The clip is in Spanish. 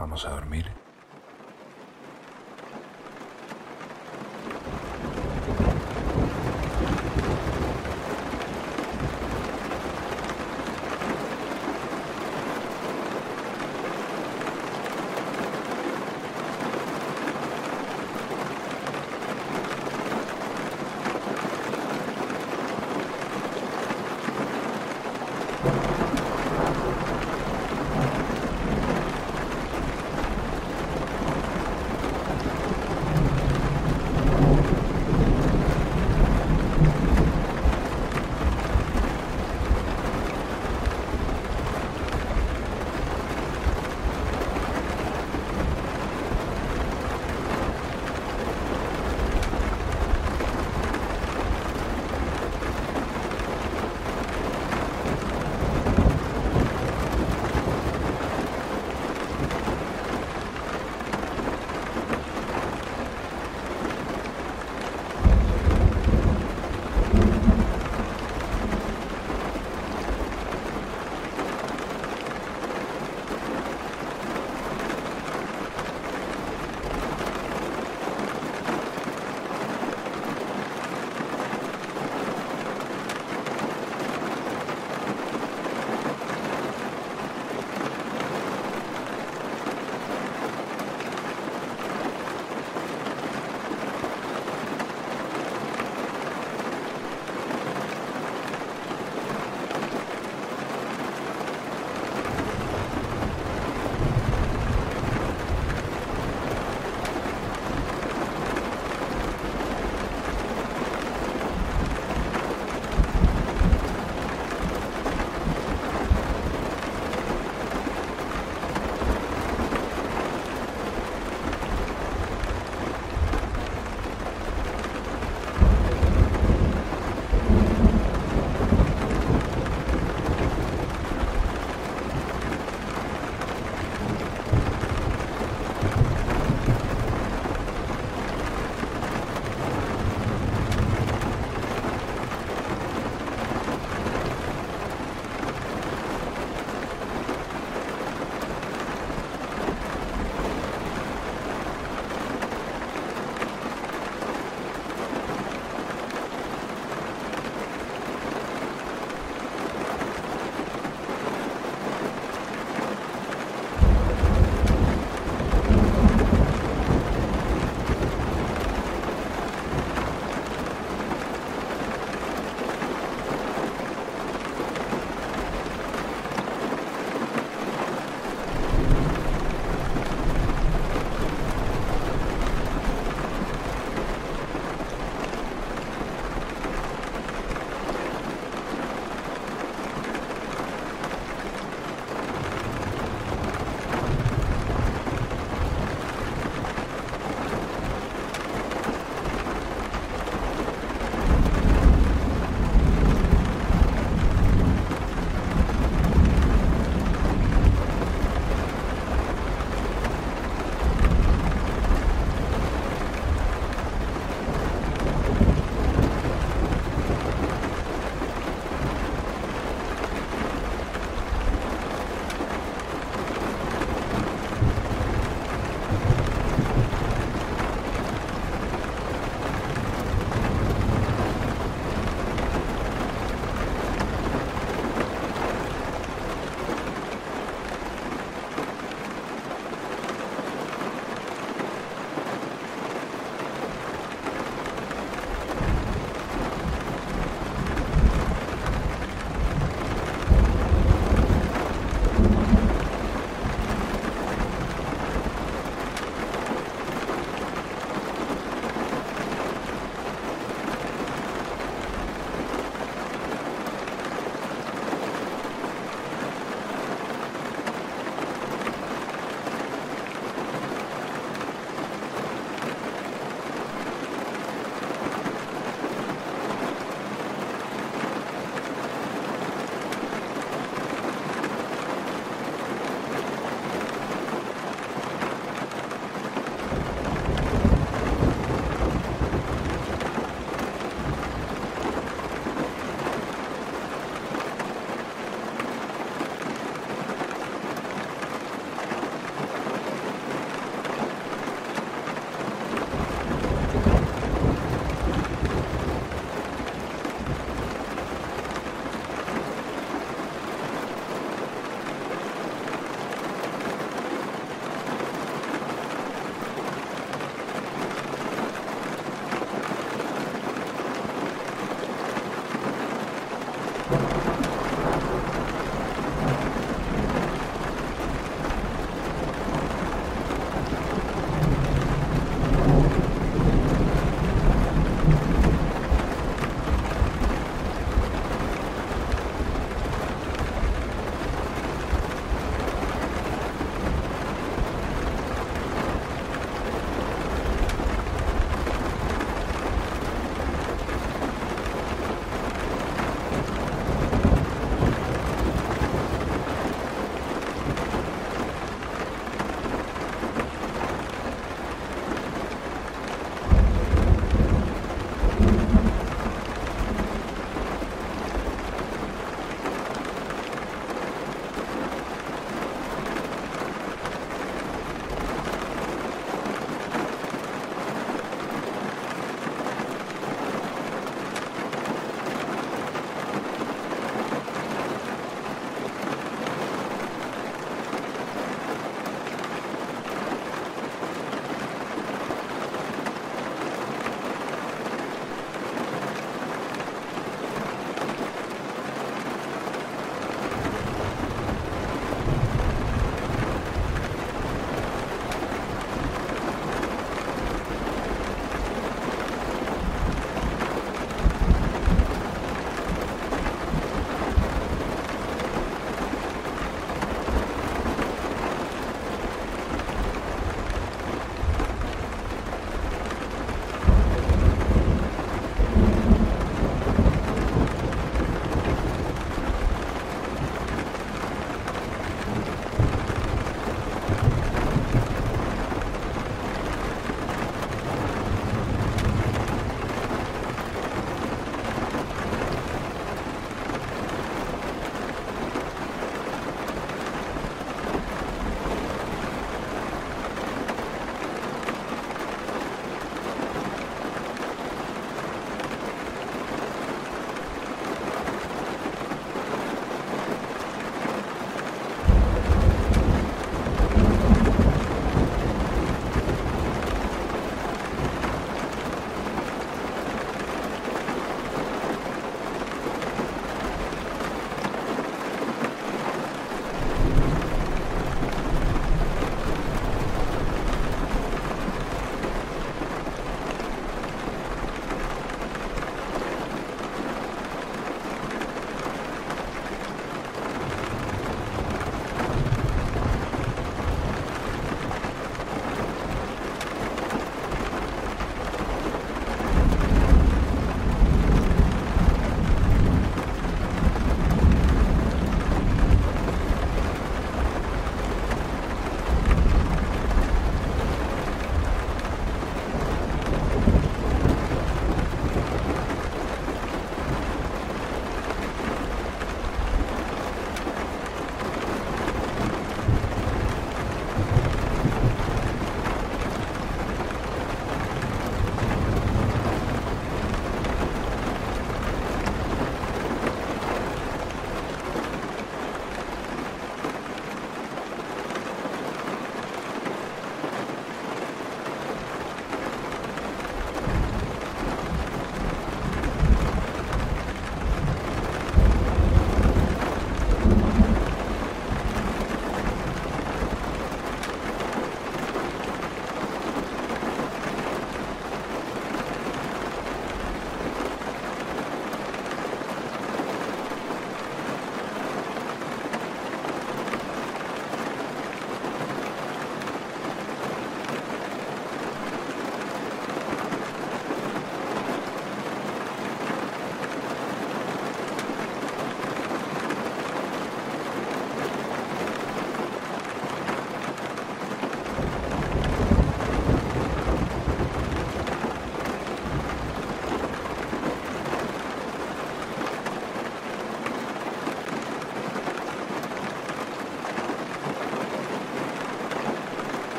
Vamos a dormir.